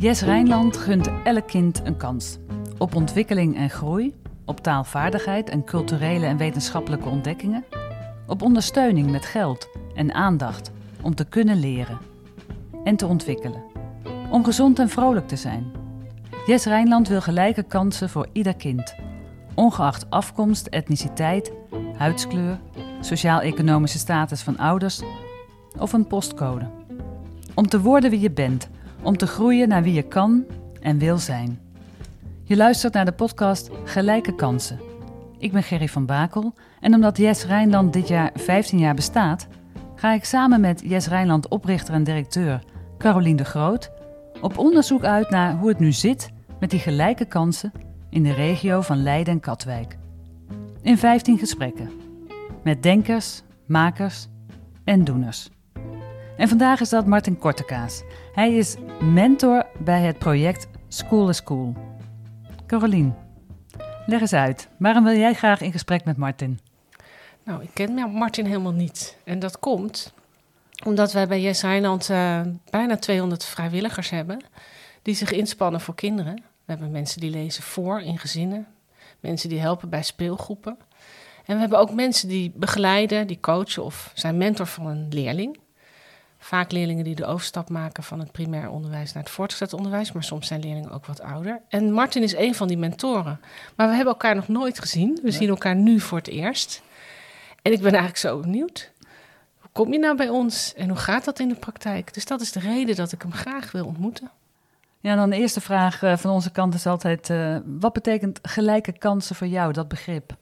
Jes Rijnland gunt elk kind een kans. Op ontwikkeling en groei, op taalvaardigheid en culturele en wetenschappelijke ontdekkingen, op ondersteuning met geld en aandacht om te kunnen leren en te ontwikkelen, om gezond en vrolijk te zijn. Jes Rijnland wil gelijke kansen voor ieder kind, ongeacht afkomst, etniciteit, huidskleur, sociaal-economische status van ouders of een postcode. Om te worden wie je bent, om te groeien naar wie je kan en wil zijn. Je luistert naar de podcast Gelijke Kansen. Ik ben Gerry van Bakel en omdat Jes Rijnland dit jaar 15 jaar bestaat, ga ik samen met Jes Rijnland oprichter en directeur Carolien de Groot op onderzoek uit naar hoe het nu zit met die gelijke kansen in de regio van Leiden en Katwijk. In 15 gesprekken met denkers, makers en doeners. En vandaag is dat Martin Kortekaas. Hij is mentor bij het project School is Cool. Carolien, leg eens uit. Waarom wil jij graag in gesprek met Martin? Nou, ik ken Martin helemaal niet. En dat komt omdat wij bij Yes Rijnland uh, bijna 200 vrijwilligers hebben... die zich inspannen voor kinderen. We hebben mensen die lezen voor in gezinnen. Mensen die helpen bij speelgroepen. En we hebben ook mensen die begeleiden, die coachen of zijn mentor van een leerling. Vaak leerlingen die de overstap maken van het primair onderwijs naar het voortgezet onderwijs, maar soms zijn leerlingen ook wat ouder. En Martin is een van die mentoren. Maar we hebben elkaar nog nooit gezien. We zien elkaar nu voor het eerst. En ik ben eigenlijk zo benieuwd. Hoe kom je nou bij ons en hoe gaat dat in de praktijk? Dus dat is de reden dat ik hem graag wil ontmoeten. Ja, dan de eerste vraag eh, van onze kant is altijd: uh, wat betekent gelijke kansen voor jou, dat begrip?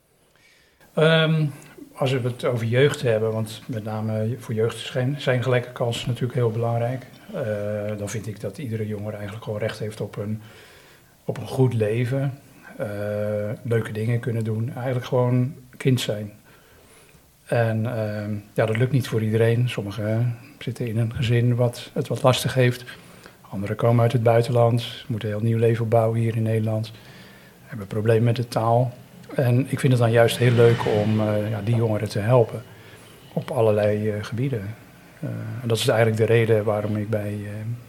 Um, als we het over jeugd hebben, want met name voor jeugd zijn gelijke kansen natuurlijk heel belangrijk. Uh, dan vind ik dat iedere jongere eigenlijk gewoon recht heeft op een, op een goed leven. Uh, leuke dingen kunnen doen. Eigenlijk gewoon kind zijn. En uh, ja, dat lukt niet voor iedereen. Sommigen zitten in een gezin wat het wat lastig heeft. Anderen komen uit het buitenland, moeten een heel nieuw leven opbouwen hier in Nederland. Hebben problemen met de taal. En ik vind het dan juist heel leuk om uh, ja, die jongeren te helpen op allerlei uh, gebieden. Uh, en dat is eigenlijk de reden waarom ik bij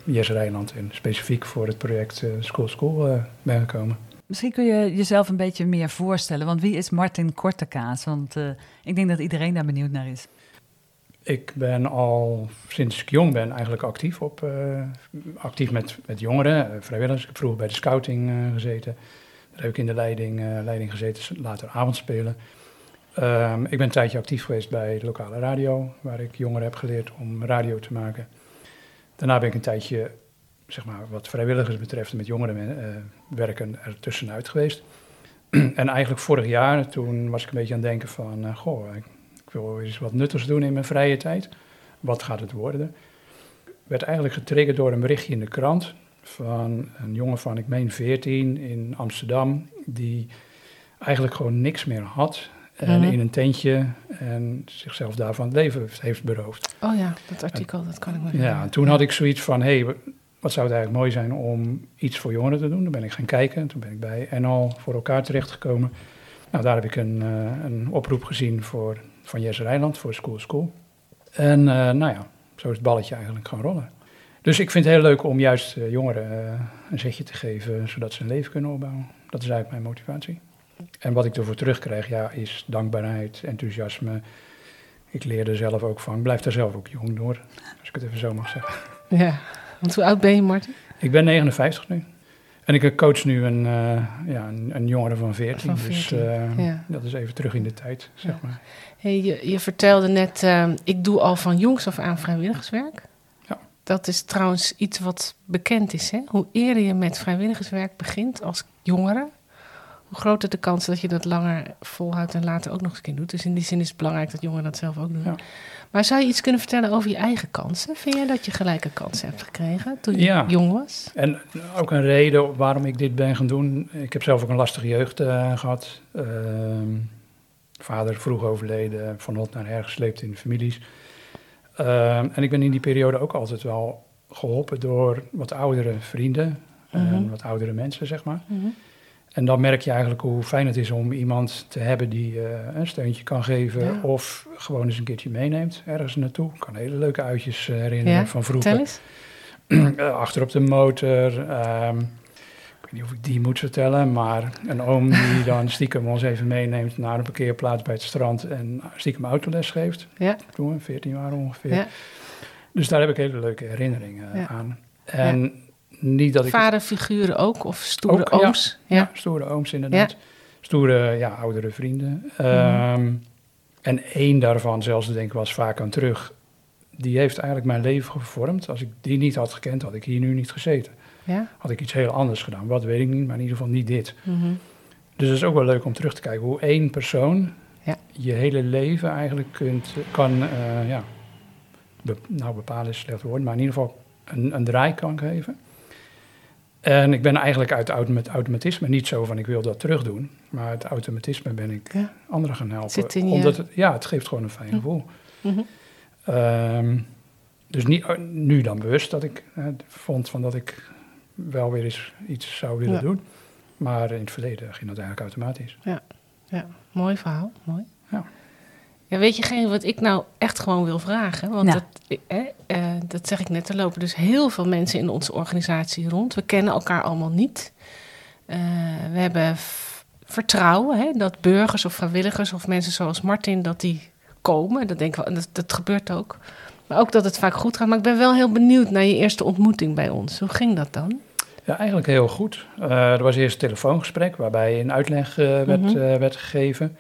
Jes Rijnland en specifiek voor het project School School ben gekomen. Misschien kun je jezelf een beetje meer voorstellen, want wie is Martin Kortekaas? Want ik denk dat iedereen daar benieuwd naar is. Ik ben al sinds ik jong ben eigenlijk actief, op, actief met, met jongeren, vrijwilligers. Ik heb vroeger bij de scouting gezeten. Heb ik in de leiding, leiding gezeten, later avondspelen. Um, ik ben een tijdje actief geweest bij de lokale radio, waar ik jongeren heb geleerd om radio te maken. Daarna ben ik een tijdje, zeg maar, wat vrijwilligers betreft, met jongeren uh, werken er tussenuit geweest. en eigenlijk vorig jaar, toen was ik een beetje aan het denken van, uh, goh, ik, ik, wil eens wat nuttigs doen in mijn vrije tijd. Wat gaat het worden? werd eigenlijk getriggerd door een berichtje in de krant van een jongen van, ik meen 14 in Amsterdam, die eigenlijk gewoon niks meer had. En in een tentje en zichzelf daarvan het leven heeft beroofd. Oh ja, dat artikel, dat kan ik me Ja, toen had ik zoiets van, hé, hey, wat zou het eigenlijk mooi zijn om iets voor jongeren te doen. Dan ben ik gaan kijken, toen ben ik bij NL voor elkaar terechtgekomen. Nou, daar heb ik een, uh, een oproep gezien voor, van Jesse Rijnland voor School School. En uh, nou ja, zo is het balletje eigenlijk gaan rollen. Dus ik vind het heel leuk om juist uh, jongeren uh, een zetje te geven, zodat ze een leven kunnen opbouwen. Dat is eigenlijk mijn motivatie. En wat ik ervoor terugkrijg, ja, is dankbaarheid, enthousiasme. Ik leer er zelf ook van. Ik blijf daar zelf ook jong door, als ik het even zo mag zeggen. Ja, want hoe oud ben je, Martin? Ik ben 59 nu. En ik coach nu een, uh, ja, een, een, jongere van 14. Van 14 dus ja. dat is even terug in de tijd, zeg ja. maar. Hey, je, je vertelde net, ik doe al van jongs af aan vrijwilligerswerk. Dat is trouwens iets wat bekend is. Hè? Hoe eerder je met vrijwilligerswerk begint als jongere, hoe groter de kans dat je dat langer volhoudt en later ook nog eens een keer doet. Dus in die zin is het belangrijk dat jongeren dat zelf ook doen. Ja. Maar zou je iets kunnen vertellen over je eigen kansen? Vind jij dat je gelijke kansen hebt gekregen toen je ja. jong was? En ook een reden waarom ik dit ben gaan doen. Ik heb zelf ook een lastige jeugd uh, gehad. Uh, vader vroeg overleden, van hot naar her gesleept in de families. Uh, en ik ben in die periode ook altijd wel geholpen door wat oudere vrienden, mm -hmm. wat oudere mensen, zeg maar. Mm -hmm. En dan merk je eigenlijk hoe fijn het is om iemand te hebben die uh, een steuntje kan geven ja. of gewoon eens een keertje meeneemt ergens naartoe. Ik kan hele leuke uitjes herinneren ja, van vroeger. achter op de motor. ehm, ik weet niet of ik die moet vertellen, maar een oom die dan stiekem ons even meeneemt naar een parkeerplaats bij het strand en stiekem autoles geeft. Ja. Toen we 14 waren ongeveer. Ja. Dus daar heb ik hele leuke herinneringen Ja. aan. En niet dat ik... Vaderfiguren ook, of stoere Ook, ja. ooms? Ja, Ja. stoere ooms inderdaad. Stoere, ja, oudere vrienden. Ehm, En één daarvan, zelfs denk ik was vaak aan terug, die heeft eigenlijk mijn leven gevormd. Als ik die niet had gekend, had ik hier nu niet gezeten. Ja? Had ik iets heel anders gedaan. Wat weet ik niet, maar in ieder geval niet dit. Mhm. Dus het is ook wel leuk om terug te kijken hoe één persoon Ja. je hele leven eigenlijk kunt, kan, eh, ja, be- nou bepalen is een slecht woord, maar in ieder geval een, een draai kan geven. En ik ben eigenlijk uit met automatisme niet zo van ik wil dat terug doen, maar het automatisme ben ik Ja. anderen gaan helpen. Je- Omdat het, ja, het geeft gewoon een fijn gevoel. Mhm. Ehm, dus niet, eh, nu dan bewust dat ik eh, vond van dat ik wel weer eens iets zou willen Ja. doen. Maar in het verleden ging dat eigenlijk automatisch. Ja, mooi verhaal. Mooi. Ja. Ja, weet je geen wat ik nou echt gewoon wil vragen? Want dat, eh, eh, dat zeg ik net, er lopen dus heel veel mensen in onze organisatie rond. We kennen elkaar allemaal niet. Eh, we hebben vertrouwen hè, dat burgers of vrijwilligers of mensen zoals Martin, dat die komen. Dat, denk ik dat, dat gebeurt ook. Maar ook dat het vaak goed gaat. Maar ik ben wel heel benieuwd naar je eerste ontmoeting bij ons. Hoe ging dat dan? Ja, eigenlijk heel goed. Eh, er was eerst een telefoongesprek waarbij een uitleg eh, werd, Mhm. eh, werd gegeven.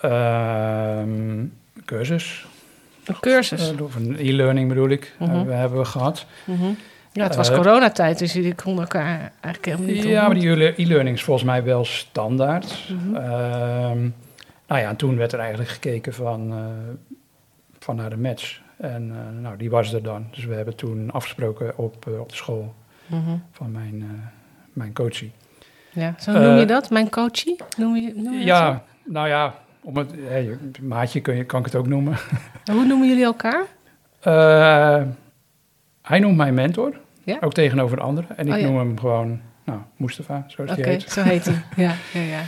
Ehm, cursus, Een cursus. of een e-learning bedoel ik, Mhm. hebben, we- hebben we gehad. Mhm. Ja, het was coronatijd, dus jullie konden elkaar eigenlijk helemaal niet Ja, maar die e-learning is volgens mij wel standaard. Mhm. Ehm, nou ja, en toen werd er eigenlijk gekeken van, van naar de match. En nou, die was er dan. Dus we hebben toen afgesproken op, op de school Van mijn, eh, mijn coachie. Ja, zo noem je Eh, dat? Mijn coachie? Noem je, noem je dat Ja, nou ja, om het, maatje kun je, kan ik het ook noemen. Hoe noemen jullie elkaar? Eh, hij noemt mij mentor, Ja? ook tegenover anderen. En ik Oh ja. noem hem gewoon, nou, Mustafa, zoals Oké, hij heet. zo heet hij. Ja, ja, ja.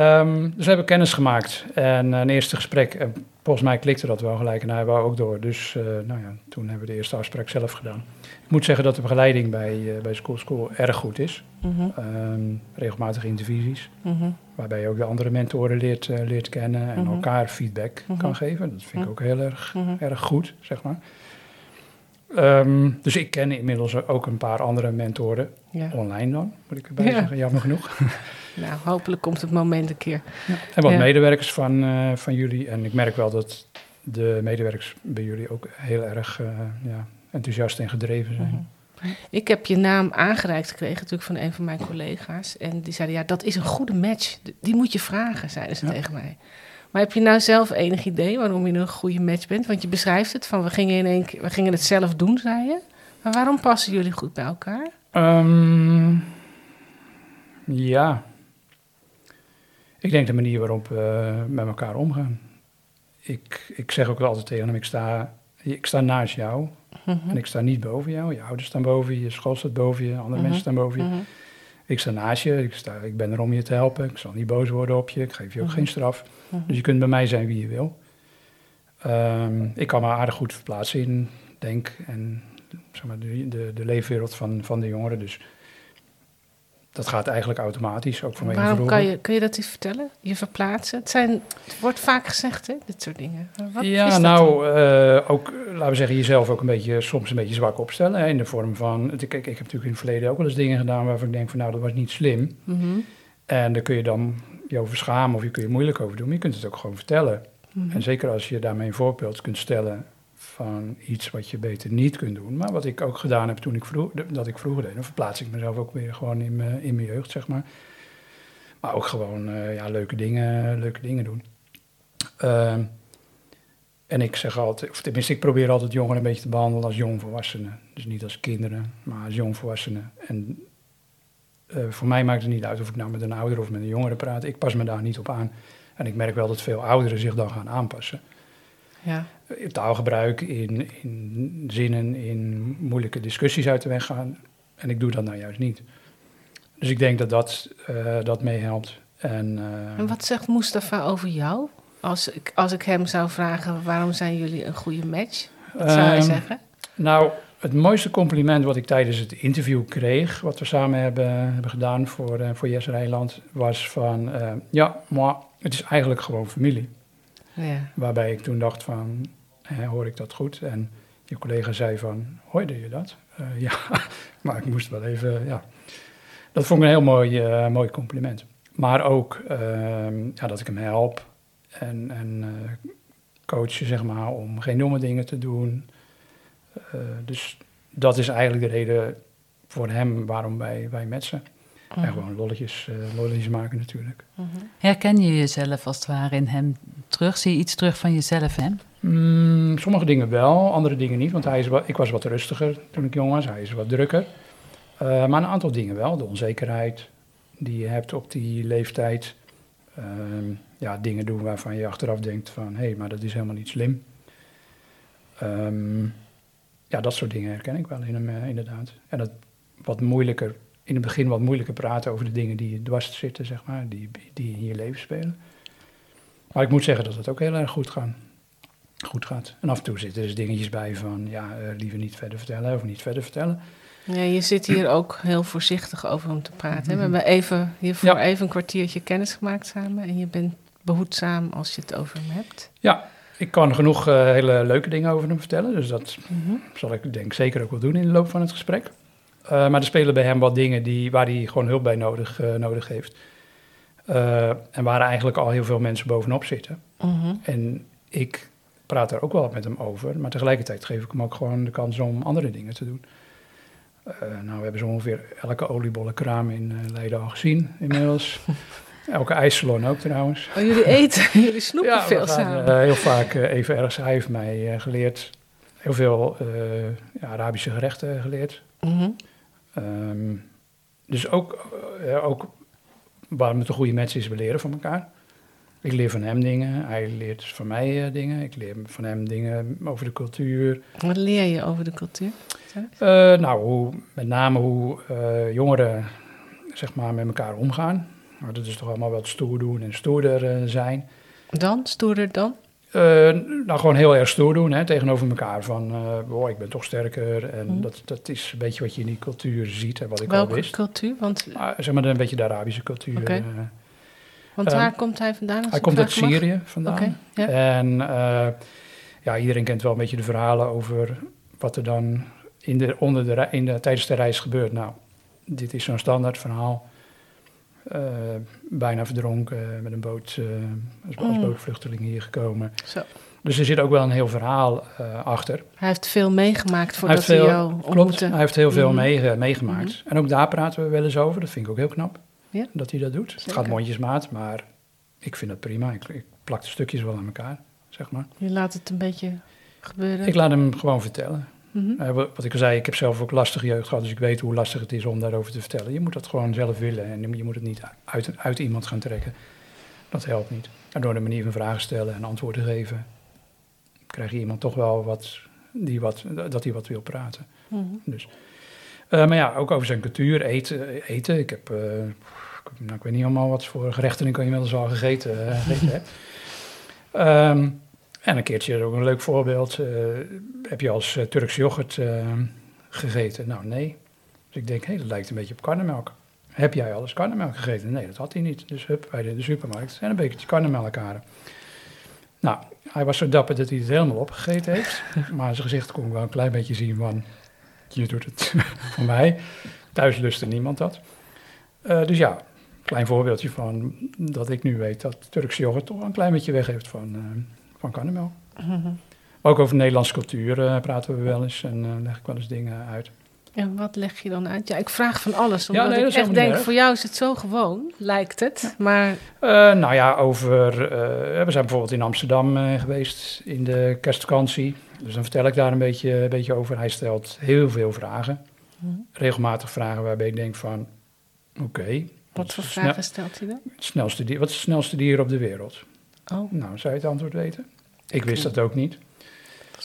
Ehm, dus we hebben kennis gemaakt en een eerste gesprek. En volgens mij klikte dat wel gelijk en hij wou ook door. Dus eh, nou ja, toen hebben we de eerste afspraak zelf gedaan. Ik moet zeggen dat de begeleiding bij, eh, bij School School erg goed is. Mhm, Ehm, regelmatig intervisies, mhm, waarbij je ook de andere mentoren leert, eh, leert kennen en Mhm. elkaar feedback kan geven. Dat vind ik ook heel erg, erg goed, zeg maar. Ehm, dus ik ken inmiddels ook een paar andere mentoren, Ja. online dan, moet ik erbij Ja. zeggen, jammer genoeg. Nou, hopelijk komt het moment een keer. En wat Ja. medewerkers van, eh, van jullie. En ik merk wel dat de medewerkers bij jullie ook heel erg eh, ja, enthousiast en gedreven zijn. Mhm. Ik heb je naam aangereikt gekregen natuurlijk van een van mijn collega's. En die zeiden, ja, dat is een goede match. Die moet je vragen, zeiden ze Ja. tegen mij. Maar heb je nou zelf enig idee waarom je een goede match bent? Want je beschrijft het van, we gingen, in één keer, we gingen het zelf doen, zei je. Maar waarom passen jullie goed bij elkaar? Ehm, ja. Ik denk de manier waarop we met elkaar omgaan. Ik, ik zeg ook altijd tegen hem, ik sta, ik sta naast jou Mhm. en ik sta niet boven jou. Je ouders staan boven je, je school staat boven je, andere Mhm. mensen staan boven je. Mhm. Ik sta naast je, ik, sta, ik ben er om je te helpen. Ik zal niet boos worden op je, ik geef je ook Mhm. geen straf. Mhm. Dus je kunt bij mij zijn wie je wil. Ehm, ik kan me aardig goed verplaatsen in, denk, en zeg maar, de, de, de leefwereld van, van de jongeren. Dus dat gaat eigenlijk automatisch, ook vanwege Waarom kan je, kun je dat eens vertellen? Je verplaatsen? Het, zijn, het wordt vaak gezegd, hè, dit soort dingen. Wat ja, nou, eh, ook, laten we zeggen, jezelf ook een beetje, soms een beetje zwak opstellen. Hè, in de vorm van, ik, ik, ik heb natuurlijk in het verleden ook wel eens dingen gedaan waarvan ik denk van, nou, dat was niet slim. Mhm. En daar kun je dan je over schamen of je kun je moeilijk over doen, maar je kunt het ook gewoon vertellen. Mhm. En zeker als je daarmee een voorbeeld kunt stellen van iets wat je beter niet kunt doen. Maar wat ik ook gedaan heb toen ik vroeg, dat ik vroeger deed. Dan verplaats ik mezelf ook weer gewoon in mijn, in mijn jeugd, zeg maar. Maar ook gewoon eh, ja, leuke, dingen, leuke dingen doen. Ehm, en ik zeg altijd, of tenminste ik probeer altijd jongeren een beetje te behandelen als jongvolwassenen. Dus niet als kinderen, maar als jongvolwassenen. En eh, voor mij maakt het niet uit of ik nou met een ouder of met een jongere praat. Ik pas me daar niet op aan. En ik merk wel dat veel ouderen zich dan gaan aanpassen. Ja. Taalgebruik, in, in zinnen, in moeilijke discussies uit de weg gaan. En ik doe dat nou juist niet. Dus ik denk dat dat, eh, dat meehelpt. En, eh, En wat zegt Mustafa over jou? Als ik, als ik hem zou vragen, waarom zijn jullie een goede match? Wat zou hij ehm, zeggen? Nou, het mooiste compliment wat ik tijdens het interview kreeg, wat we samen hebben, hebben gedaan voor, uh, voor Jesse Rijland, was van, uh, ja, maar het is eigenlijk gewoon familie. Ja. Waarbij ik toen dacht van, hè, hoor ik dat goed? En je collega zei van, hoorde je dat? Uh, ja, maar ik moest wel even, ja. Dat vond ik een heel mooi, mooi compliment. Maar ook ehm, ja, dat ik hem help en, en coachen, zeg maar, om geen domme dingen te doen. Dus dat is eigenlijk de reden voor hem waarom wij, wij ze. En Mhm. gewoon lolletjes, lolletjes maken natuurlijk. Mhm. Herken je jezelf als het ware in hem terug? Zie je iets terug van jezelf in hem? Mm, sommige dingen wel, andere dingen niet. Want hij is wat, ik was wat rustiger toen ik jong was. Hij is wat drukker. Uh, maar een aantal dingen wel. De onzekerheid die je hebt op die leeftijd. Ehm, ja, dingen doen waarvan je achteraf denkt van... hé, hey, maar dat is helemaal niet slim. Um, ja, dat soort dingen herken ik wel in hem, uh, inderdaad. En dat wat moeilijker, in het begin wat moeilijker praten over de dingen die dwars zitten, zeg maar, die, die in je leven spelen. Maar ik moet zeggen dat het ook heel erg goed, gaan, goed gaat. En af en toe zitten er dus dingetjes bij van, ja, uh, liever niet verder vertellen of niet verder vertellen. Ja, je zit hier ook heel voorzichtig over om te praten. Mm -hmm. We hebben even, hiervoor ja. even een kwartiertje kennis gemaakt samen en je bent behoedzaam als je het over hem hebt. Ja, ik kan genoeg uh, hele leuke dingen over hem vertellen. Dus dat mm -hmm. zal ik denk zeker ook wel doen in de loop van het gesprek. Uh, maar er spelen bij hem wat dingen die, waar hij gewoon hulp bij nodig, nodig heeft. En waar eigenlijk al heel veel mensen bovenop zitten. Mm -hmm. En ik praat daar ook wel met hem over. Maar tegelijkertijd geef ik hem ook gewoon de kans om andere dingen te doen. nou, we hebben zo ongeveer elke oliebollenkraam in Leiden al gezien inmiddels. Elke ijssalon ook trouwens. Oh, jullie eten, jullie snoepen ja, veel samen. Uh, heel vaak uh, even ergens. Hij heeft mij uh, geleerd, heel veel ja, Arabische gerechten geleerd. Mm -hmm. um, dus ook, ook waarom het een goede match is, we leren van elkaar. Ik leer van hem dingen, hij leert van mij dingen. Ik leer van hem dingen over de cultuur. Wat leer je over de cultuur? nou, hoe, met name hoe jongeren zeg maar, met elkaar omgaan. Nou, dat is toch allemaal wel stoer doen en stoerder uh, zijn. Dan? Stoerder dan? Nou, gewoon heel erg stoer doen hè, tegenover elkaar. Van, uh, oh, ik ben toch sterker. En mm. dat, dat is een beetje wat je in die cultuur ziet en wat ik Welke al wist. cultuur? Want... Zeg maar een beetje de Arabische cultuur. Okay. Want waar komt hij vandaan? Hij komt uit Syrië vandaan. Okay, ja. En ja, iedereen kent wel een beetje de verhalen over wat er dan in de, onder de, in de, tijdens de reis gebeurt. Nou, dit is zo'n standaard verhaal. Uh, bijna verdronken met een boot, uh, als, als, bootvluchteling hier gekomen. Zo. Dus er zit ook wel een heel verhaal uh, achter. Hij heeft veel meegemaakt voordat hij, hij jou ontmoette. Klopt, hij heeft heel veel mm mee, meegemaakt. Mm -hmm. En ook daar praten we wel eens over. Dat vind ik ook heel knap, ja? dat hij dat doet. Zeker. Het gaat mondjesmaat, maar ik vind het prima. Ik, ik plak de stukjes wel aan elkaar, zeg maar. Je laat het een beetje gebeuren? Ik laat hem gewoon vertellen. Mm -hmm. uh, wat ik al zei, ik heb zelf ook lastige jeugd gehad, dus ik weet hoe lastig het is om daarover te vertellen. Je moet dat gewoon zelf willen en je moet het niet uit, uit iemand gaan trekken. Dat helpt niet. En door de manier van vragen stellen en antwoorden geven, krijg je iemand toch wel wat, die wat, dat hij wat wil praten. Mm -hmm. dus. uh, maar ja, ook over zijn cultuur, eten. eten. Ik heb, uh, nou, ik weet niet allemaal wat voor gerechten ik inmiddels al gegeten, uh, gegeten heb. Um, en een keertje ook een leuk voorbeeld. Uh, heb je als uh, Turkse yoghurt gegeten? Nou, nee. Dus ik denk, hé, hey, dat lijkt een beetje op karnemelk. Heb jij alles karnemelk gegeten? Nee, dat had hij niet. Dus hup, bij de, de supermarkt en een bekertje karnemelk halen. Nou, hij was zo dapper dat hij het helemaal opgegeten heeft. maar zijn gezicht kon ik wel een klein beetje zien van, je doet het voor mij. Thuis lustte niemand dat. dus ja, klein voorbeeldje van dat ik nu weet dat Turkse yoghurt toch een klein beetje weg heeft van van karnemelk. -hmm. Ook over Nederlandse cultuur uh, praten we wel eens en uh, leg ik wel eens dingen uit. En wat leg je dan uit? Ja, ik vraag van alles, omdat ja, nee, ik echt denk, voor jou is het zo gewoon, lijkt het. Ja. Maar... Uh, nou ja, over, we zijn bijvoorbeeld in Amsterdam geweest in de kerstvakantie. Dus dan vertel ik daar een beetje, een beetje over. Hij stelt heel veel vragen, -hmm. regelmatig vragen waarbij ik denk van, oké. Okay, wat voor vragen stelt hij dan? Het snelste dier, wat is het snelste dier op de wereld? Oh. Nou, zou je het antwoord weten? Ik wist dat ook niet.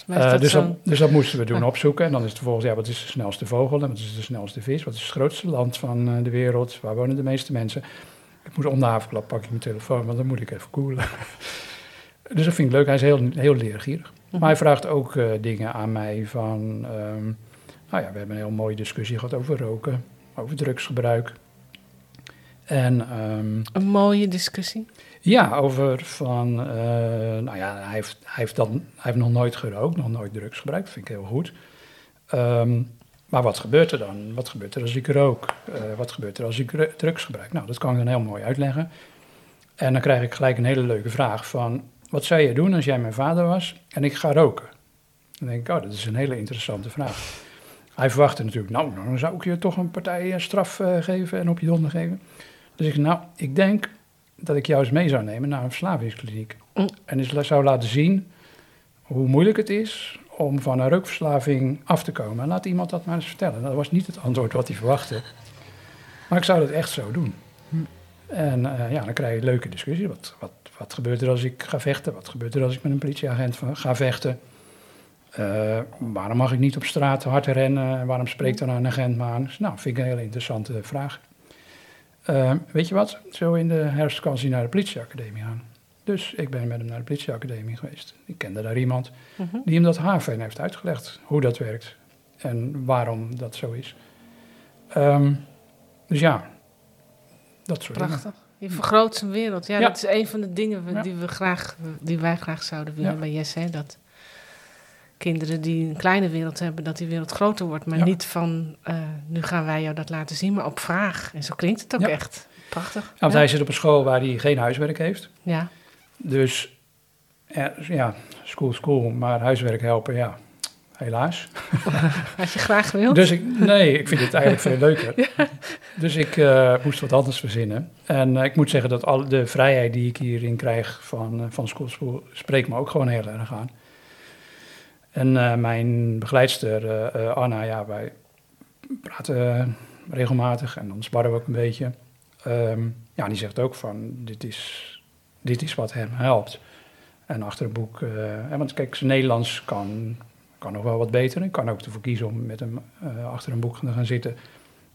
Uh, dus, dat, dus, dat, moesten we doen, ah. opzoeken. En dan is het vervolgens, ja, wat is de snelste vogel en wat is de snelste vis? Wat is het grootste land van uh, de wereld? Waar wonen de meeste mensen? Ik moet om de havenklap pak ik mijn telefoon, want dan moet ik even koelen. dus dat vind ik leuk. Hij is heel, heel leergierig. Maar hij vraagt ook uh, dingen aan mij van... Um, Nou ja, we hebben een heel mooie discussie gehad over roken, over drugsgebruik. En ehm, Een mooie discussie. ja, over van, eh, nou ja, hij heeft, hij, heeft dan, hij heeft nog nooit gerookt, nog nooit drugs gebruikt, dat vind ik heel goed. Ehm, maar wat gebeurt er dan? Wat gebeurt er als ik rook? Eh, wat gebeurt er als ik ru- drugs gebruik? Nou, dat kan ik dan heel mooi uitleggen. En dan krijg ik gelijk een hele leuke vraag van, wat zou je doen als jij mijn vader was en ik ga roken? Dan denk ik, oh, dat is een hele interessante vraag. Hij verwachtte natuurlijk, nou, dan zou ik je toch een partij eh, straf geven en op je donder geven. Dus ik, nou, ik denk dat ik jou eens mee zou nemen naar een verslavingskliniek. Mm. En eens zou laten zien hoe moeilijk het is om van een rookverslaving af te komen. En laat iemand dat maar eens vertellen. Dat was niet het antwoord wat hij verwachtte. Maar ik zou dat echt zo doen. Hm. En eh, ja, dan krijg je een leuke discussie. Wat, wat, wat gebeurt er als ik ga vechten? Wat gebeurt er als ik met een politieagent ga vechten? Eh, waarom mag ik niet op straat hard rennen? En waarom spreekt dan een agent me aan? Dus, nou, vind ik een hele interessante vraag. Eh, weet je wat? Zo in de herfst kan hij naar de politieacademie gaan. Dus ik ben met hem naar de politieacademie geweest. Ik kende daar iemand Mhm. die hem dat haarfijn heeft uitgelegd. Hoe dat werkt en waarom dat zo is. Ehm, dus ja, dat soort dingen. Prachtig. Je vergroot zijn wereld. Ja, Ja. dat is een van de dingen die, we graag, die wij graag zouden willen Ja. bij Jesse. hè, Dat kinderen die een kleine wereld hebben, dat die wereld groter wordt. Maar Ja. niet van, eh, nu gaan wij jou dat laten zien, maar op vraag. En zo klinkt het ook Ja. echt. Prachtig. Nou, want ja. hij zit op een school waar hij geen huiswerk heeft. ja. Dus ja, school, school, maar huiswerk helpen, ja, helaas. Had je graag wilt. Dus ik, nee, ik vind het eigenlijk veel leuker. Dus ik eh, moest wat anders verzinnen. En eh, ik moet zeggen dat al de vrijheid die ik hierin krijg van, van School School spreekt me ook gewoon heel erg aan. En eh, mijn begeleidster eh, eh, Anna, ja, wij praten regelmatig en dan sparren we ook een beetje. Ehm, ja, die zegt ook van, dit is, dit is wat hem helpt. En achter een boek, want kijk, zijn Nederlands kan, kan nog wel wat beter. Ik kan ook ervoor kiezen om met hem achter een boek te gaan zitten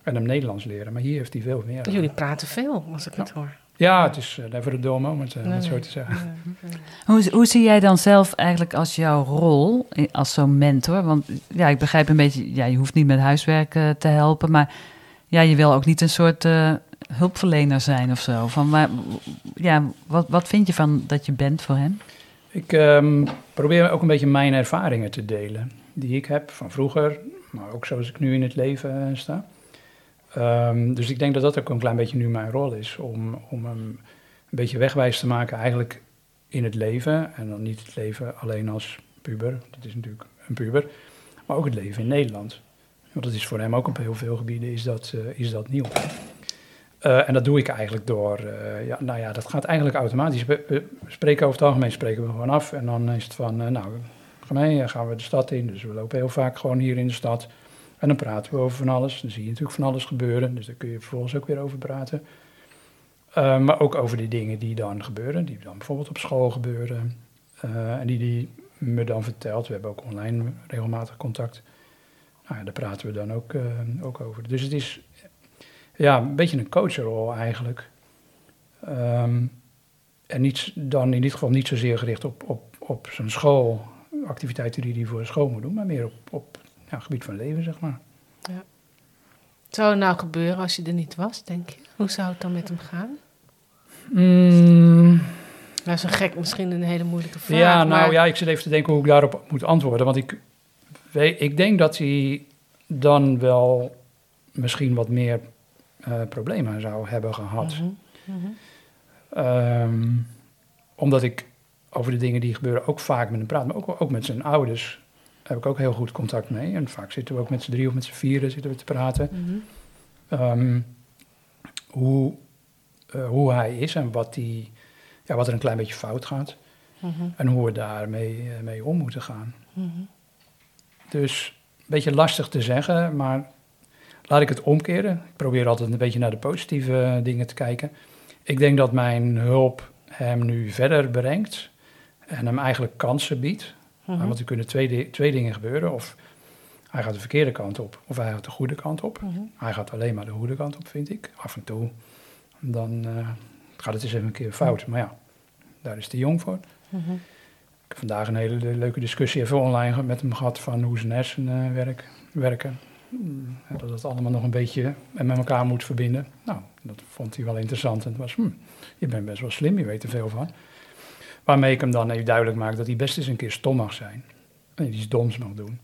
en hem Nederlands leren. Maar hier heeft hij veel meer. Jullie praten veel, als ik Ja. het hoor. Ja, het is uh, never a dull moment, eh, om Nee, het zo te zeggen. Ja. Hoe, hoe zie jij dan zelf eigenlijk als jouw rol als zo'n mentor? Want ja, ik begrijp een beetje, ja, je hoeft niet met huiswerk eh, te helpen, maar ja, je wil ook niet een soort eh, hulpverlener zijn of zo. Van, maar, ja, wat, wat vind je van dat je bent voor hem? Ik ehm, probeer ook een beetje mijn ervaringen te delen. Die ik heb van vroeger, maar ook zoals ik nu in het leven eh, sta. Ehm, dus ik denk dat dat ook een klein beetje nu mijn rol is. Om, om hem een beetje wegwijs te maken eigenlijk in het leven. En dan niet het leven alleen als puber, dat is natuurlijk een puber. Maar ook het leven in Nederland. Want dat is voor hem ook op heel veel gebieden is dat, eh, is dat nieuw. Eh, en dat doe ik eigenlijk door, eh, ja, nou ja, dat gaat eigenlijk automatisch. We, spreken over het algemeen spreken we gewoon af. En dan is het van, nou, ga mee, eh, gaan we de stad in. Dus we lopen heel vaak gewoon hier in de stad. En dan praten we over van alles. Dan zie je natuurlijk van alles gebeuren. Dus daar kun je vervolgens ook weer over praten. Eh, maar ook over die dingen die dan gebeuren. Die dan bijvoorbeeld op school gebeuren. Eh, en die die me dan vertelt. We hebben ook online regelmatig contact. Nou ja, daar praten we dan ook, eh, ook over. Dus het is ja, een beetje een coachrol eigenlijk. Ehm, en niet, dan in dit geval niet zozeer gericht op, op, op zijn school, activiteiten die hij voor de school moet doen, maar meer op, op ja, gebied van leven, zeg maar. Zou het nou gebeuren als je er niet was, denk je? Hoe zou het dan met hem gaan? Mm, Dat is een gek, misschien een hele moeilijke vraag. ja, nou maar- ja, ik zit even te denken hoe ik daarop moet antwoorden. Want ik, weet, ik denk dat hij dan wel misschien wat meer eh, problemen zou hebben gehad. Mhm, mhm. Ehm, omdat ik over de dingen die gebeuren ook vaak met hem praat. Maar ook, ook met zijn ouders heb ik ook heel goed contact mee. En vaak zitten we ook met z'n drie of met z'n vieren zitten we te praten. Ehm, hoe, eh, hoe hij is en wat, die, ja, wat er een klein beetje fout gaat. Mhm, En hoe we daarmee eh, mee om moeten gaan. mhm. Dus een beetje lastig te zeggen, maar laat ik het omkeren. Ik probeer altijd een beetje naar de positieve eh, dingen te kijken. Ik denk dat mijn hulp hem nu verder brengt en hem eigenlijk kansen biedt. Mhm. Want er kunnen twee, twee dingen gebeuren. Of hij gaat de verkeerde kant op, of hij gaat de goede kant op. Mhm. Hij gaat alleen maar de goede kant op, vind ik. Af en toe. Dan eh, gaat het eens even een keer fout. Maar ja, daar is hij jong voor. Mhm. Ik heb vandaag een hele leuke discussie even online met hem gehad van hoe zijn hersenen werken. werken. Mm, Dat het allemaal nog een beetje met elkaar moet verbinden. Nou, dat vond hij wel interessant. En het was, hm, je bent best wel slim, je weet er veel van. Waarmee ik hem dan even duidelijk maak dat hij best eens een keer stom mag zijn. En iets doms mag doen.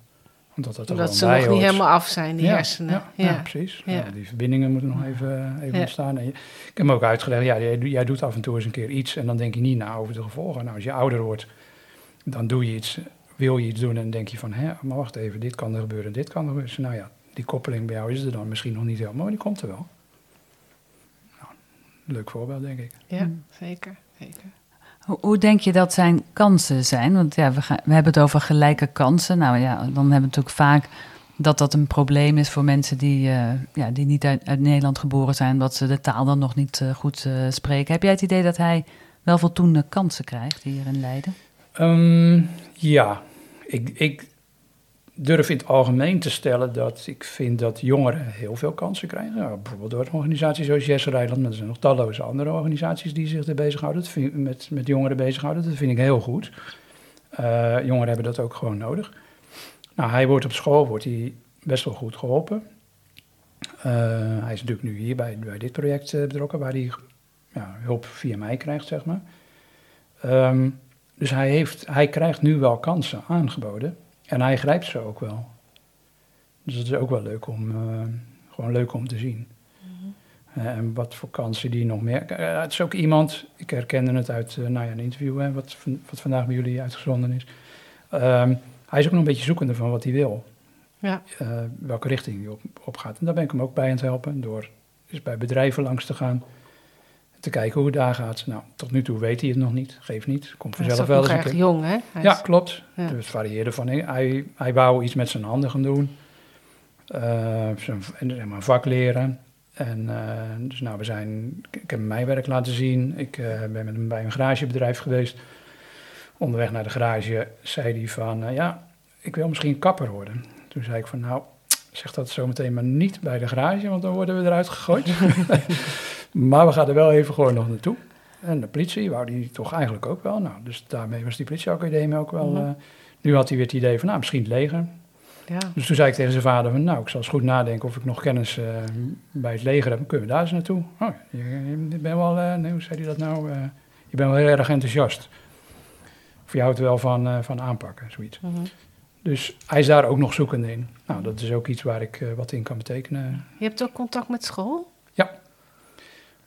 Omdat dat er Omdat ze nog niet hoort. helemaal af zijn, die ja, hersenen. Ja, Ja, ja, precies. Die verbindingen moeten nog even, even Ja. ontstaan. En je- ik heb hem ook uitgelegd, ja, jij, jij doet af en toe eens een keer iets en dan denk je niet na over de gevolgen. Nou, als je ouder wordt, dan doe je iets, wil je iets doen en dan denk je van, hè, maar wacht even, dit kan er gebeuren, dit kan er gebeuren. Dus nou ja, die koppeling bij jou is er dan misschien nog niet helemaal, maar die komt er wel. Nou, leuk voorbeeld, denk ik. Ja, zeker. zeker. Hoe, denk je dat zijn kansen zijn? Want ja, we, hebben het over gelijke kansen. Nou ja, dan hebben we natuurlijk vaak dat dat een probleem is voor mensen die, eh, ja, die niet uit, Nederland geboren zijn, omdat ze de taal dan nog niet eh, goed eh, spreken. Heb jij het idee dat hij wel voldoende kansen krijgt hier in Leiden? Ehm, ja, ik, ik durf in het algemeen te stellen dat ik vind dat jongeren heel veel kansen krijgen. Ja, bijvoorbeeld door een organisatie zoals Yes Rijland, maar er zijn nog talloze andere organisaties die zich er bezighouden, met, met jongeren bezighouden. Dat vind ik heel goed. Eh, jongeren hebben dat ook gewoon nodig. Nou, hij wordt op school wordt hij best wel goed geholpen. Eh, hij is natuurlijk nu hier bij, bij dit project eh, betrokken, waar hij ja, hulp via mij krijgt, zeg maar. Ehm, dus hij, heeft, hij krijgt nu wel kansen aangeboden. En hij grijpt ze ook wel. Dus dat is ook wel leuk om, eh, gewoon leuk om te zien. Eh, en wat voor kansen die nog meer. Eh, het is ook iemand, ik herkende het uit nou ja, een interview, hè, wat, wat vandaag bij jullie uitgezonden is. Ehm, hij is ook nog een beetje zoekende van wat hij wil. Ja. Welke richting hij op, op gaat. En daar ben ik hem ook bij aan het helpen. Door dus bij bedrijven langs te gaan. Te kijken hoe het daar gaat. Nou, tot nu toe weet hij het nog niet. Geeft niet. Komt Hij is vanzelf wel eens een erg keer. jong, hè? Hij Ja, is- klopt. Ja. Dus het varieerde van. Hij, hij wou iets met zijn handen gaan doen. Eh, zijn, en zeg maar, vak leren. En eh, dus nou, we zijn, ik, heb mijn werk laten zien. Ik eh, ben met hem bij een garagebedrijf geweest. Onderweg naar de garage zei hij van, ja, ik wil misschien kapper worden. Toen zei ik van, nou, zeg dat zo meteen maar niet bij de garage, want dan worden we eruit gegooid. maar we gaan er wel even gewoon nog naartoe. En de politie wou die toch eigenlijk ook wel. Nou, dus daarmee was die politieacademie ook wel... Mhm. eh, nu had hij weer het idee van, nou, misschien het leger. Ja. Dus toen zei ik tegen zijn vader van, nou, ik zal eens goed nadenken of ik nog kennis eh, bij het leger heb. Dan kunnen we daar eens naartoe. Oh, je, je bent wel, eh, nee, hoe zei hij dat nou? Je bent wel heel erg enthousiast. Of je houdt wel van, van aanpakken, zoiets. Mhm. Dus hij is daar ook nog zoekende in. Nou, dat is ook iets waar ik wat in kan betekenen. Je hebt ook contact met school?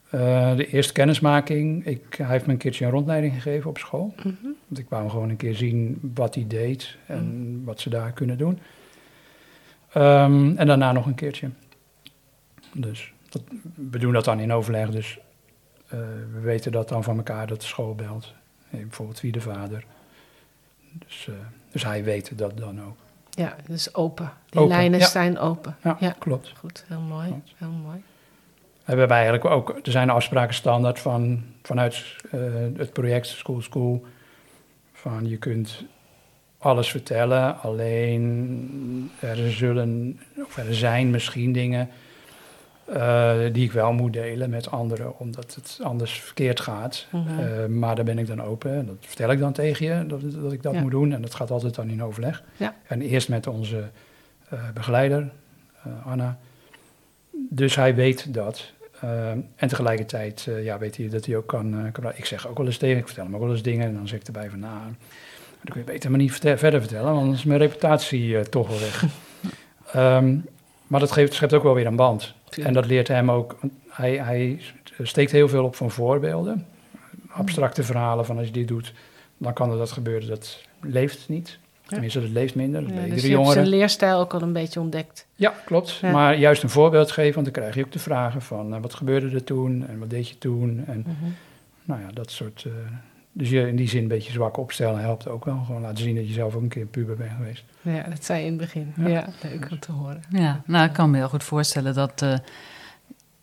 Eh, de eerste kennismaking, ik, hij heeft me een keertje een rondleiding gegeven op school. Mhm. Want ik wou hem gewoon een keer zien wat hij deed en wat ze daar kunnen doen. Ehm, en daarna nog een keertje. Dus dat, we doen dat dan in overleg. Dus eh, we weten dat dan van elkaar dat de school belt. Eh, bijvoorbeeld wie de vader. Dus, dus hij weet dat dan ook. Ja, dus open. Die Open, lijnen ja. zijn open. Ja, Ja. klopt. Goed, heel mooi. Klopt. Heel mooi. Hebben eigenlijk ook, er zijn afspraken standaard van, vanuit eh, het project School School. Van je kunt alles vertellen, alleen er zullen, of er zijn misschien dingen eh, die ik wel moet delen met anderen, omdat het anders verkeerd gaat. Mhm. Eh, maar daar ben ik dan open. En dat vertel ik dan tegen je, dat, dat ik dat Ja. moet doen. En dat gaat altijd dan in overleg. Ja. En eerst met onze begeleider, Anna. Dus hij weet dat. Eh, en tegelijkertijd eh, ja, weet hij dat hij ook kan, eh, kan... Ik zeg ook wel eens tegen, ik vertel hem ook wel eens dingen. En dan zeg ik erbij van, nou, dat kun je beter maar niet verder vertellen. Want dan is mijn reputatie toch wel weg. Ehm, maar dat geeft, schept ook wel weer een band. En dat leert hem ook. Hij, hij steekt heel veel op van voorbeelden. Abstracte verhalen van als je dit doet, dan kan er dat gebeuren. Dat leeft niet. Tenminste, dat leeft minder. Dat Ja, bij dus je hebt jongere. zijn leerstijl ook al een beetje ontdekt. Ja, klopt. Ja. Maar juist een voorbeeld geven, want dan krijg je ook de vragen van eh, wat gebeurde er toen en wat deed je toen. En Mhm. nou ja, dat soort. eh, dus je in die zin een beetje zwak opstellen helpt ook wel. Gewoon laten zien dat je zelf ook een keer puber bent geweest. Ja, dat zei je in het begin. Ja. Ja, leuk om te horen. Ja, nou, ik kan me heel goed voorstellen dat. eh,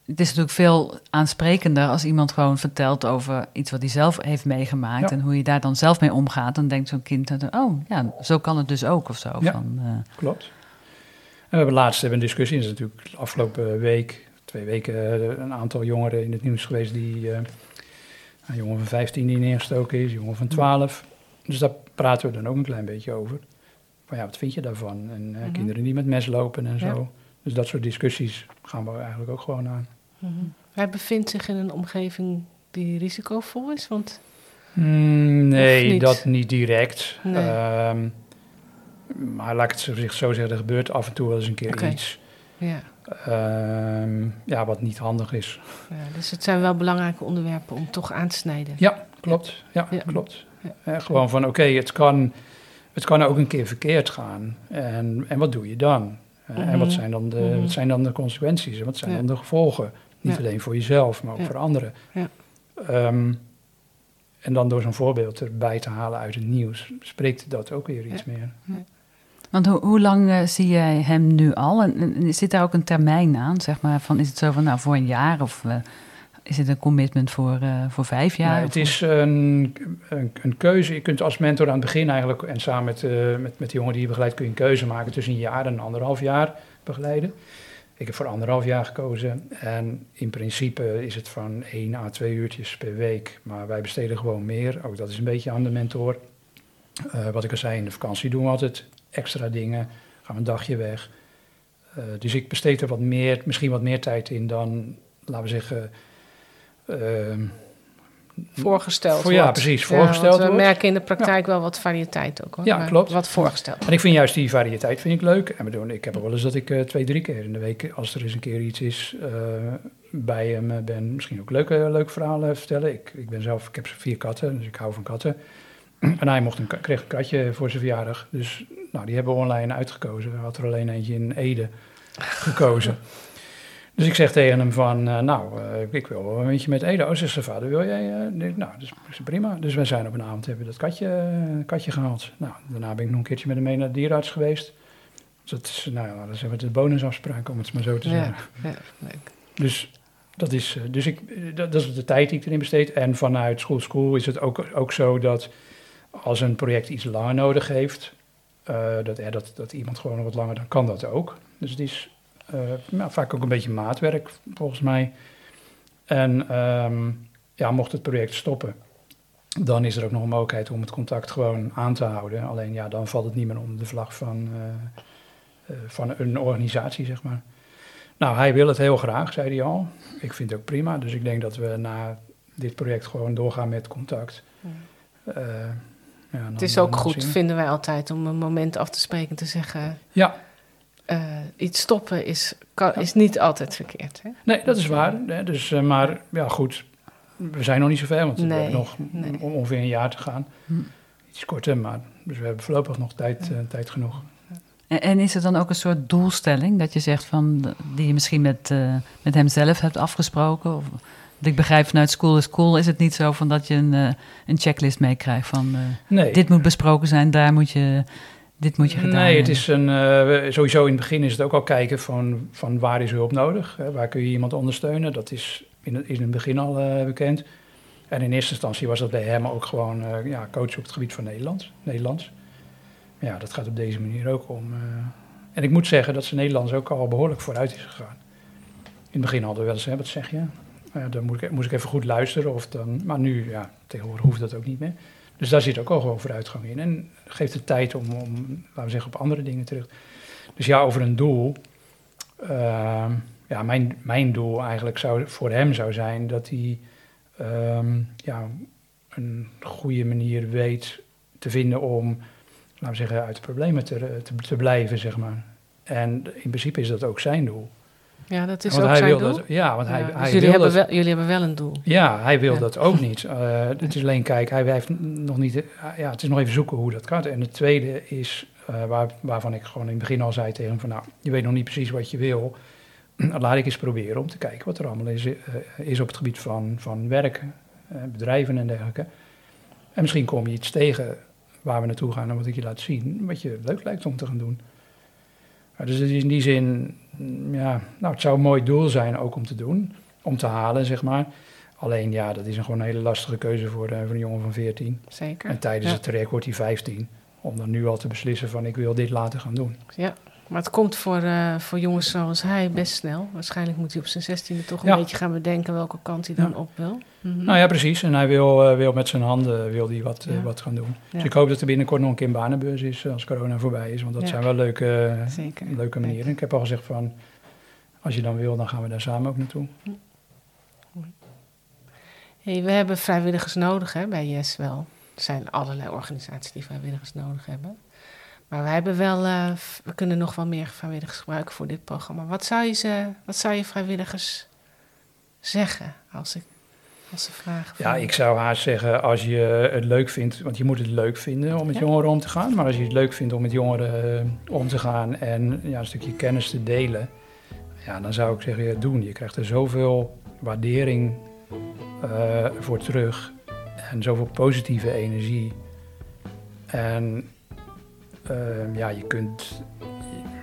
het is natuurlijk veel aansprekender als iemand gewoon vertelt over iets wat hij zelf heeft meegemaakt. Ja. En hoe je daar dan zelf mee omgaat. Dan denkt zo'n kind, dat, oh ja, zo kan het dus ook of zo. Ja. Van, eh, Klopt. En we hebben laatst hebben een discussie. Dat is natuurlijk de afgelopen week, twee weken, eh, een aantal jongeren in het nieuws geweest die. eh, een jongen van 15 die neergestoken is, een jongen van 12. Dus daar praten we dan ook een klein beetje over. van ja, wat vind je daarvan? En Mhm. kinderen die met mes lopen en Ja. zo. Dus dat soort discussies gaan we eigenlijk ook gewoon aan. Mhm. Hij bevindt zich in een omgeving die risicovol is, want Mm, nee, niet? dat niet direct. Nee. Ehm, maar laat ik het zo- zich zo zeggen, er gebeurt af en toe wel eens een keer iets. ja, ehm, ja, wat niet handig is. ja. Dus het zijn wel belangrijke onderwerpen om toch aan te snijden. Ja, klopt. Ja, Ja. klopt. Ja. Eh, gewoon van, oké, het, kan, het kan ook een keer verkeerd gaan. En, en wat doe je dan? Eh, En wat Mhm. zijn, dan de, Mhm. wat zijn dan de consequenties? En wat zijn dan de gevolgen? Niet Ja. alleen voor jezelf, maar ook Ja. voor anderen. Ja. Ehm, en dan door zo'n voorbeeld erbij te halen uit het nieuws, spreekt dat ook weer iets meer. Want ho- hoe lang eh, zie jij hem nu al? En, zit daar ook een termijn aan? Zeg maar, van, is het zo van nou voor een jaar of eh, is het een commitment voor, eh, voor vijf jaar? Het is een, een, een keuze. Je kunt als mentor aan het begin eigenlijk, en samen met, eh, met, met de jongen die je begeleidt, kun je een keuze maken tussen een jaar en anderhalf jaar begeleiden. Ik heb voor anderhalf jaar gekozen. En in principe is het van één à twee uurtjes per week. Maar wij besteden gewoon meer. Ook dat is een beetje aan de mentor. Eh, wat ik al zei, in de vakantie doen we altijd extra dingen. Gaan we een dagje weg. Eh, dus ik besteed er wat meer, misschien wat meer tijd in dan, laten we zeggen... ehm, Voorgesteld Voor- ja, precies, voorgesteld we wordt. merken in de praktijk wel wat variëteit ook. Hoor. Ja, klopt. Wat voorgesteld. En ik vind juist die variëteit vind ik leuk. En bedoel, ik heb ook wel eens dat ik eh, twee, drie keer in de week, als er eens een keer iets is, eh, bij hem eh, ben. Misschien ook leuke, leuke verhalen vertellen. Ik, ik ben zelf, ik heb vier katten, dus ik hou van katten. En hij mocht een, kreeg een katje voor zijn verjaardag. Dus nou, die hebben we online uitgekozen. Hij had er alleen eentje in Ede gekozen. Dus ik zeg tegen hem van, eh, nou, eh, ik wil wel een beetje met Ede. Oh, zegt zijn vader, wil jij? eh, nou, dus is prima. Dus wij zijn op een avond, hebben dat katje, katje gehaald. Nou, daarna ben ik nog een keertje met hem mee naar de dierenarts geweest. Dus dat is, nou ja, dat is even de bonusafspraak, om het maar zo te zeggen. ja, leuk. Dus dat is, dus ik, dat, dat is de tijd die ik erin besteed. En vanuit School School is het ook, ook zo dat als een project iets langer nodig heeft, dat, dat, dat iemand gewoon nog wat langer, dan kan dat ook. Dus het is nou, vaak ook een beetje maatwerk, volgens mij. En ehm, ja, mocht het project stoppen, dan is er ook nog een mogelijkheid om het contact gewoon aan te houden. Alleen ja, dan valt het niet meer onder de vlag van, eh, eh, van een organisatie, zeg maar. Nou, hij wil het heel graag, zei hij al. Ik vind het ook prima. Dus ik denk dat we na dit project gewoon doorgaan met contact. Eh, ja, dan- Het is ook goed, vinden wij altijd, om een moment af te spreken en te zeggen... Ja, eh, iets stoppen is, kan, Ja. is niet altijd verkeerd. Hè? nee, dat is waar. Hè. Dus, eh, maar ja, goed. We zijn nog niet zo ver, want we hebben nog nee. ongeveer een jaar te gaan. Hm. Iets korter, maar dus we hebben voorlopig nog tijd, eh, tijd genoeg. En, en is er dan ook een soort doelstelling dat je zegt van die je misschien met, eh, met hem zelf hebt afgesproken? Of, want ik begrijp vanuit School is Cool is het niet zo van dat je een, een checklist meekrijgt van eh, Nee. dit moet besproken zijn, daar moet je, dit moet je gedaan Nee, het is een, eh, sowieso in het begin is het ook al kijken van, van waar is hulp nodig? Hè? Waar kun je iemand ondersteunen? Dat is in het, in het begin al eh, bekend. En in eerste instantie was dat bij hem ook gewoon eh, ja, coach op het gebied van Nederlands. Nederlands. Ja, dat gaat op deze manier ook om. en ik moet zeggen dat ze Nederlands ook al behoorlijk vooruit is gegaan. In het begin hadden we wel eens, hè, wat zeg je? Dan moet ik, moest ik even goed luisteren. Of dan, maar nu, ja, tegenwoordig hoeft dat ook niet meer. Dus daar zit ook al gewoon vooruitgang in. En geeft het tijd om, om laten we zeggen, op andere dingen terug. Dus ja, over een doel. ehm, ja, mijn, mijn doel eigenlijk zou voor hem zou zijn dat hij ehm, ja, een goede manier weet te vinden om, laten we zeggen, uit de problemen te, te, te blijven, zeg maar. En in principe is dat ook zijn doel. Ja, dat is want ook hij zijn wil doel. Dat, ja, want hij, Ja, hij dus jullie wil hebben, dat, wel, jullie hebben wel een doel. ja, hij wil Ja. dat ook niet. Eh, het is alleen, kijk, hij heeft nog niet... eh, ja, het is nog even zoeken hoe dat kan. En het tweede is, eh, waar, waarvan ik gewoon in het begin al zei tegen hem van... nou, je weet nog niet precies wat je wil. Laat ik eens proberen om te kijken wat er allemaal is, is op het gebied van, van werken, eh, bedrijven en dergelijke. En misschien kom je iets tegen waar we naartoe gaan en wat ik je laat zien... wat je leuk lijkt om te gaan doen. Dus het is in die zin, mm, ja, nou, het zou een mooi doel zijn ook om te doen, om te halen, zeg maar. Alleen ja, dat is een gewoon een hele lastige keuze voor, eh, voor een jongen van 14. Zeker. En tijdens Ja. het traject wordt hij 15. Om dan nu al te beslissen van ik wil dit laten gaan doen. Ja, Maar het komt voor, eh, voor jongens zoals hij best snel. Waarschijnlijk moet hij op zijn zestiende toch een Ja. beetje gaan bedenken welke kant hij dan Ja. op wil. Mhm. Nou ja, precies. En hij wil, eh, wil met zijn handen wil hij wat, eh, wat gaan doen. Dus ik hoop dat er binnenkort nog een keer een banenbeurs is als corona voorbij is. Want dat zijn wel leuke, Zeker. leuke manieren. Ik heb al gezegd van, als je dan wil, dan gaan we daar samen ook naartoe. Hey, we hebben vrijwilligers nodig hè, bij Yes wel. Er zijn allerlei organisaties die vrijwilligers nodig hebben. Maar wij hebben wel, eh, we kunnen nog wel meer vrijwilligers gebruiken voor dit programma. Wat zou je, ze, wat zou je vrijwilligers zeggen als, ik, als ze vragen? Ja, ik zou haast zeggen, als je het leuk vindt, want je moet het leuk vinden om met Ja. jongeren om te gaan. Maar als je het leuk vindt om met jongeren eh, om te gaan en ja, een stukje kennis te delen, ja, dan zou ik zeggen, ja, doen. Je krijgt er zoveel waardering eh, voor terug en zoveel positieve energie. En eh, ja, je kunt,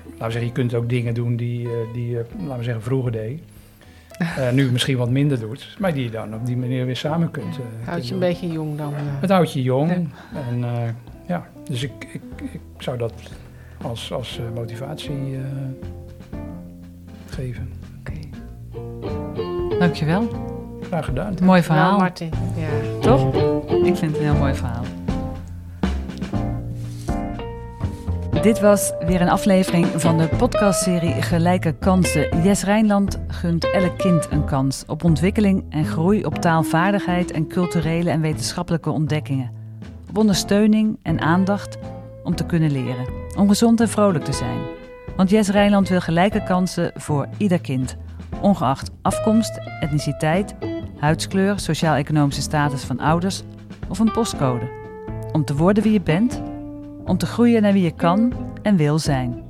laten we zeggen, je kunt ook dingen doen die, eh, die je, laten we zeggen, vroeger deed. Eh, nu misschien wat minder doet, maar die je dan op die manier weer samen kunt. eh, Houd kunt je een doen. beetje jong dan? Het houdt je jong. Ja. En eh, ja, dus ik, ik, ik zou dat als, als motivatie eh, geven. Oké. Dankjewel. Graag gedaan. Mooi verhaal. Martin. Ja. Toch? Ik vind het een heel mooi verhaal. Dit was weer een aflevering van de podcastserie Gelijke Kansen. Jes Rijnland gunt elk kind een kans op ontwikkeling en groei op taalvaardigheid en culturele en wetenschappelijke ontdekkingen. Op ondersteuning en aandacht om te kunnen leren, om gezond en vrolijk te zijn. Want Jes Rijnland wil gelijke kansen voor ieder kind, ongeacht afkomst, etniciteit, huidskleur, sociaal-economische status van ouders of een postcode. Om te worden wie je bent, om te groeien naar wie je kan en wil zijn.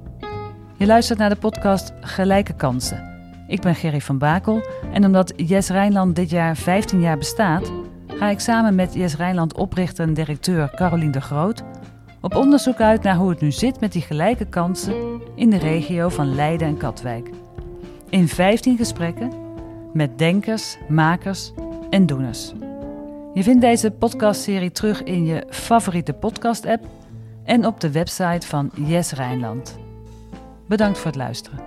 Je luistert naar de podcast Gelijke Kansen. Ik ben Gerry van Bakel en omdat Jes Rijnland dit jaar 15 jaar bestaat, ga ik samen met Jes Rijnland oprichter en directeur Carolien de Groot op onderzoek uit naar hoe het nu zit met die gelijke kansen in de regio van Leiden en Katwijk. In 15 gesprekken met denkers, makers en doeners. Je vindt deze podcastserie terug in je favoriete podcast-app en op de website van Yes Rijnland. Bedankt voor het luisteren.